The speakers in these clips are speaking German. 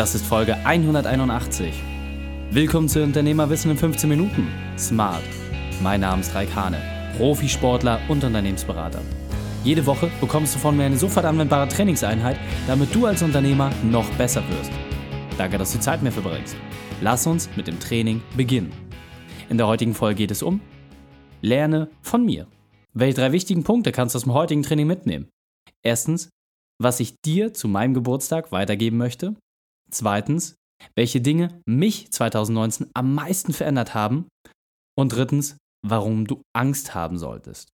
Das ist Folge 181. Willkommen zu Unternehmerwissen in 15 Minuten. Smart. Mein Name ist Raik Hane, Profisportler und Unternehmensberater. Jede Woche bekommst du von mir eine sofort anwendbare Trainingseinheit, damit du als Unternehmer noch besser wirst. Danke, dass du Zeit mehr verbringst. Lass uns mit dem Training beginnen. In der heutigen Folge geht es um Lerne von mir. Welche drei wichtigen Punkte kannst du aus dem heutigen Training mitnehmen? Erstens, was ich dir zu meinem Geburtstag weitergeben möchte. Zweitens, welche Dinge mich 2019 am meisten verändert haben. Und drittens, warum du Angst haben solltest.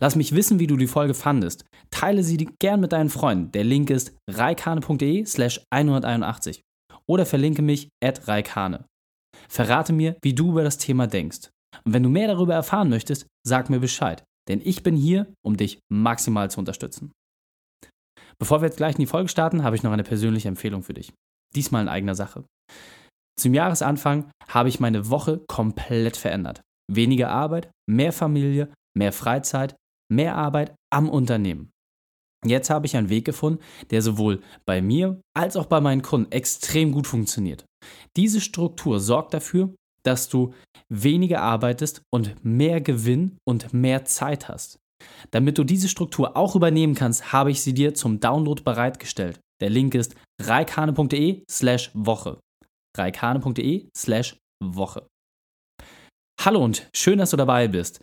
Lass mich wissen, wie du die Folge fandest. Teile sie gern mit deinen Freunden. Der Link ist reikane.de slash 181 oder verlinke mich at reikane. Verrate mir, wie du über das Thema denkst. Und wenn du mehr darüber erfahren möchtest, sag mir Bescheid, denn ich bin hier, um dich maximal zu unterstützen. Bevor wir jetzt gleich in die Folge starten, habe ich noch eine persönliche Empfehlung für dich. Diesmal in eigener Sache. Zum Jahresanfang habe ich meine Woche komplett verändert. Weniger Arbeit, mehr Familie, mehr Freizeit, mehr Arbeit am Unternehmen. Jetzt habe ich einen Weg gefunden, der sowohl bei mir als auch bei meinen Kunden extrem gut funktioniert. Diese Struktur sorgt dafür, dass du weniger arbeitest und mehr Gewinn und mehr Zeit hast. Damit du diese Struktur auch übernehmen kannst, habe ich sie dir zum Download bereitgestellt. Der Link ist reikane.de slash Woche. reikane.de slash Woche. Hallo und schön, dass du dabei bist.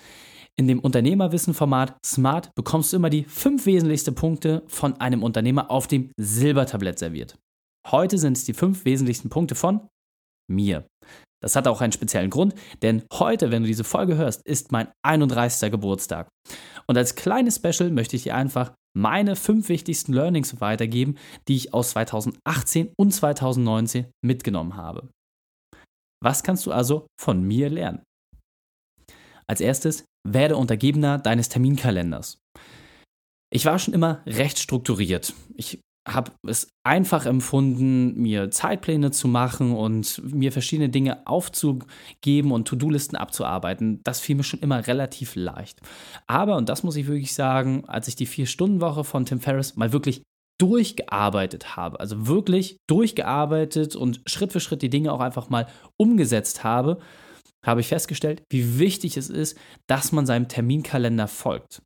In dem Unternehmerwissen-Format Smart bekommst du immer die fünf wesentlichsten Punkte von einem Unternehmer auf dem Silbertablett serviert. Heute sind es die fünf wesentlichsten Punkte von mir. Das hat auch einen speziellen Grund, denn heute, wenn du diese Folge hörst, ist mein 31. Geburtstag. Und als kleines Special möchte ich dir einfach meine fünf wichtigsten Learnings weitergeben, die ich aus 2018 und 2019 mitgenommen habe. Was kannst du also von mir lernen? Als erstes, werde Untergebener deines Terminkalenders. Ich war schon immer recht strukturiert. Ich habe es einfach empfunden, mir Zeitpläne zu machen und mir verschiedene Dinge aufzugeben und To-Do-Listen abzuarbeiten. Das fiel mir schon immer relativ leicht. Aber, und das muss ich wirklich sagen, als ich die Vier-Stunden-Woche von Tim Ferriss mal wirklich durchgearbeitet habe, also wirklich durchgearbeitet und Schritt für Schritt die Dinge auch einfach mal umgesetzt habe, habe ich festgestellt, wie wichtig es ist, dass man seinem Terminkalender folgt.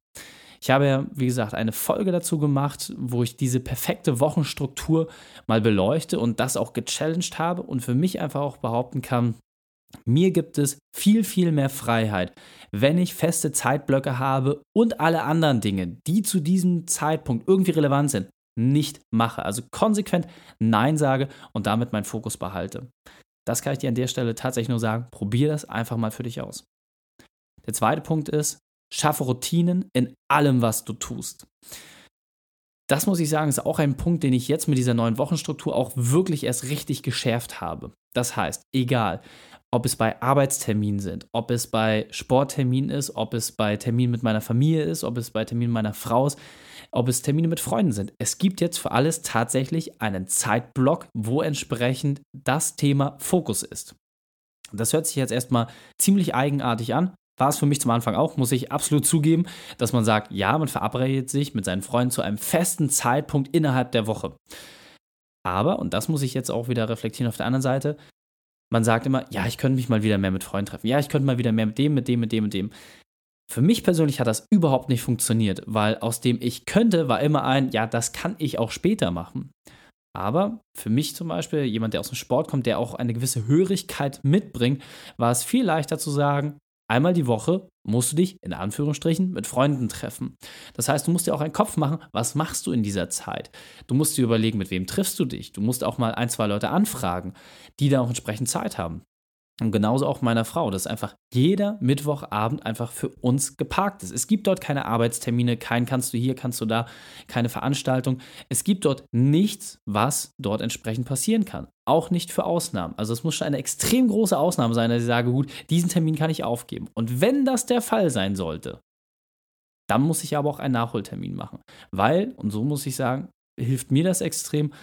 Ich habe ja, wie gesagt, eine Folge dazu gemacht, wo ich diese perfekte Wochenstruktur mal beleuchte und das auch gechallenged habe und für mich einfach auch behaupten kann, mir gibt es viel, viel mehr Freiheit, wenn ich feste Zeitblöcke habe und alle anderen Dinge, die zu diesem Zeitpunkt irgendwie relevant sind, nicht mache. Also konsequent Nein sage und damit meinen Fokus behalte. Das kann ich dir an der Stelle tatsächlich nur sagen. Probier das einfach mal für dich aus. Der zweite Punkt ist, Schaffe Routinen in allem, was du tust. Das muss ich sagen, ist auch ein Punkt, den ich jetzt mit dieser neuen Wochenstruktur auch wirklich erst richtig geschärft habe. Das heißt, egal, ob es bei Arbeitsterminen sind, ob es bei Sportterminen ist, ob es bei Terminen mit meiner Familie ist, ob es bei Terminen meiner Frau ist, ob es Termine mit Freunden sind. Es gibt jetzt für alles tatsächlich einen Zeitblock, wo entsprechend das Thema Fokus ist. Das hört sich jetzt erstmal ziemlich eigenartig an, war es für mich zum Anfang auch, muss ich absolut zugeben, dass man sagt, ja, man verabredet sich mit seinen Freunden zu einem festen Zeitpunkt innerhalb der Woche. Aber, und das muss ich jetzt auch wieder reflektieren auf der anderen Seite, man sagt immer, ja, ich könnte mich mal wieder mehr mit Freunden treffen. Ja, ich könnte mal wieder mehr mit dem, mit dem, mit dem, mit dem. Für mich persönlich hat das überhaupt nicht funktioniert, weil aus dem ich könnte war immer ein, ja, das kann ich auch später machen. Aber für mich zum Beispiel, jemand, der aus dem Sport kommt, der auch eine gewisse Hörigkeit mitbringt, war es viel leichter zu sagen, Einmal die Woche musst du dich in Anführungsstrichen mit Freunden treffen. Das heißt, du musst dir auch einen Kopf machen, was machst du in dieser Zeit? Du musst dir überlegen, mit wem triffst du dich? Du musst auch mal ein, zwei Leute anfragen, die da auch entsprechend Zeit haben. Und genauso auch meiner Frau, dass einfach jeder Mittwochabend einfach für uns geparkt ist. Es gibt dort keine Arbeitstermine, kein kannst du hier, kannst du da, keine Veranstaltung. Es gibt dort nichts, was dort entsprechend passieren kann. Auch nicht für Ausnahmen. Also es muss schon eine extrem große Ausnahme sein, dass ich sage, gut, diesen Termin kann ich aufgeben. Und wenn das der Fall sein sollte, dann muss ich aber auch einen Nachholtermin machen. Weil, und so muss ich sagen, hilft mir das extrem,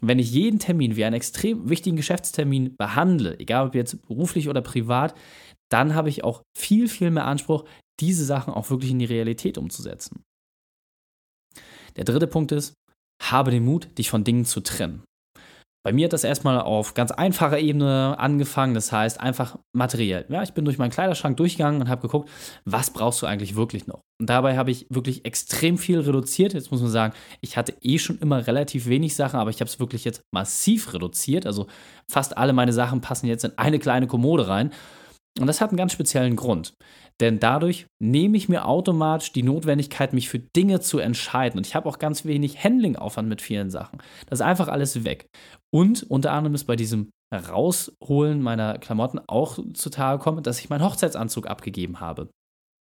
wenn ich jeden Termin wie einen extrem wichtigen Geschäftstermin behandle, egal ob jetzt beruflich oder privat, dann habe ich auch viel, viel mehr Anspruch, diese Sachen auch wirklich in die Realität umzusetzen. Der dritte Punkt ist, habe den Mut, dich von Dingen zu trennen. Bei mir hat das erstmal auf ganz einfacher Ebene angefangen, das heißt einfach materiell. Ja, ich bin durch meinen Kleiderschrank durchgegangen und habe geguckt, was brauchst du eigentlich wirklich noch? Und dabei habe ich wirklich extrem viel reduziert. Jetzt muss man sagen, ich hatte eh schon immer relativ wenig Sachen, aber ich habe es wirklich jetzt massiv reduziert. Also fast alle meine Sachen passen jetzt in eine kleine Kommode rein. Und das hat einen ganz speziellen Grund. Denn dadurch nehme ich mir automatisch die Notwendigkeit, mich für Dinge zu entscheiden. Und ich habe auch ganz wenig Handlingaufwand mit vielen Sachen. Das ist einfach alles weg. Und unter anderem ist bei diesem Rausholen meiner Klamotten auch zutage gekommen, dass ich meinen Hochzeitsanzug abgegeben habe.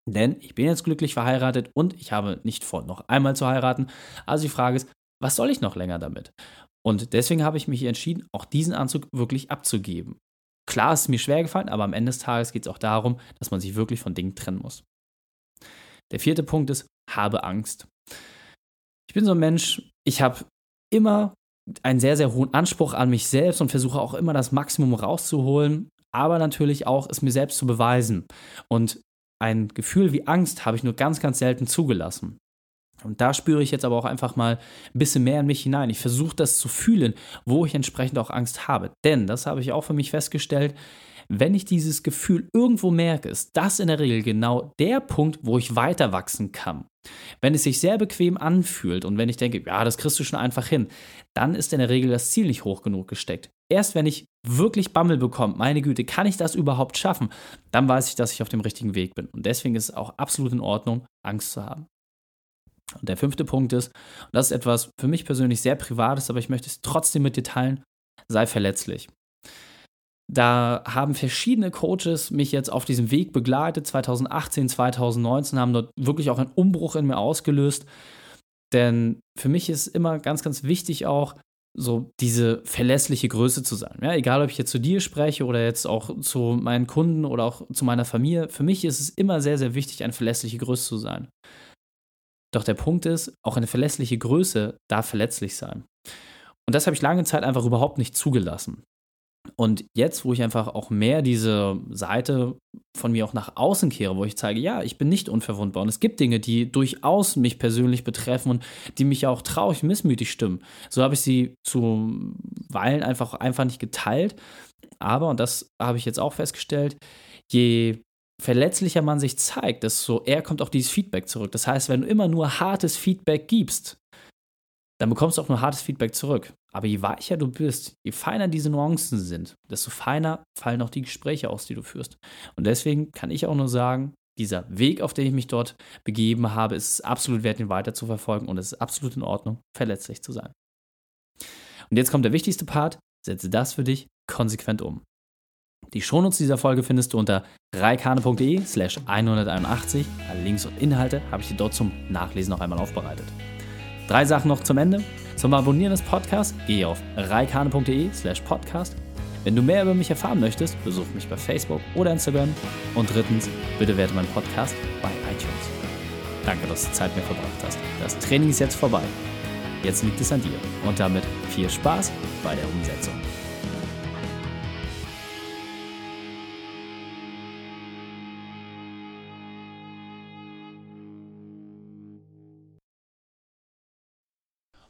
Denn ich bin jetzt glücklich verheiratet und ich habe nicht vor, noch einmal zu heiraten. Also die Frage ist, was soll ich noch länger damit? Und deswegen habe ich mich entschieden, auch diesen Anzug wirklich abzugeben. Klar ist es mir schwer gefallen, aber am Ende des Tages geht es auch darum, dass man sich wirklich von Dingen trennen muss. Der vierte Punkt ist, habe Angst. Ich bin so ein Mensch, ich habe immer einen sehr, sehr hohen Anspruch an mich selbst und versuche auch immer das Maximum rauszuholen, aber natürlich auch es mir selbst zu beweisen. Und ein Gefühl wie Angst habe ich nur ganz, ganz selten zugelassen. Und da spüre ich jetzt aber auch einfach mal ein bisschen mehr in mich hinein. Ich versuche das zu fühlen, wo ich entsprechend auch Angst habe. Denn, das habe ich auch für mich festgestellt, wenn ich dieses Gefühl irgendwo merke, ist das in der Regel genau der Punkt, wo ich weiter wachsen kann. Wenn es sich sehr bequem anfühlt und wenn ich denke, ja, das kriegst du schon einfach hin, dann ist in der Regel das Ziel nicht hoch genug gesteckt. Erst wenn ich wirklich Bammel bekomme, meine Güte, kann ich das überhaupt schaffen, dann weiß ich, dass ich auf dem richtigen Weg bin. Und deswegen ist es auch absolut in Ordnung, Angst zu haben. Und der fünfte Punkt ist, und das ist etwas für mich persönlich sehr Privates, aber ich möchte es trotzdem mit dir teilen, sei verletzlich. Da haben verschiedene Coaches mich jetzt auf diesem Weg begleitet, 2018, 2019, haben dort wirklich auch einen Umbruch in mir ausgelöst. Denn für mich ist immer ganz, ganz wichtig auch, so diese verlässliche Größe zu sein. Ja, egal, ob ich jetzt zu dir spreche oder jetzt auch zu meinen Kunden oder auch zu meiner Familie, für mich ist es immer sehr, sehr wichtig, eine verlässliche Größe zu sein. Doch der Punkt ist, auch eine verlässliche Größe darf verletzlich sein. Und das habe ich lange Zeit einfach überhaupt nicht zugelassen. Und jetzt, wo ich einfach auch mehr diese Seite von mir auch nach außen kehre, wo ich zeige, ja, ich bin nicht unverwundbar und es gibt Dinge, die durchaus mich persönlich betreffen und die mich auch traurig, missmütig stimmen. So habe ich sie zuweilen einfach, einfach nicht geteilt. Aber, und das habe ich jetzt auch festgestellt, je verletzlicher man sich zeigt, desto eher kommt auch dieses Feedback zurück. Das heißt, wenn du immer nur hartes Feedback gibst, dann bekommst du auch nur hartes Feedback zurück. Aber je weicher du bist, je feiner diese Nuancen sind, desto feiner fallen auch die Gespräche aus, die du führst. Und deswegen kann ich auch nur sagen, dieser Weg, auf den ich mich dort begeben habe, ist absolut wert, ihn weiter zu verfolgen und es ist absolut in Ordnung, verletzlich zu sein. Und jetzt kommt der wichtigste Part, setze das für dich konsequent um. Die Shownotes dieser Folge findest du unter reikane.de slash 181. Alle Links und Inhalte habe ich dir dort zum Nachlesen noch einmal aufbereitet. Drei Sachen noch zum Ende. Zum Abonnieren des Podcasts gehe auf reikane.de slash podcast. Wenn du mehr über mich erfahren möchtest, besuch mich bei Facebook oder Instagram. Und drittens, bitte werte meinen Podcast bei iTunes. Danke, dass du Zeit mir verbracht hast. Das Training ist jetzt vorbei. Jetzt liegt es an dir. Und damit viel Spaß bei der Umsetzung.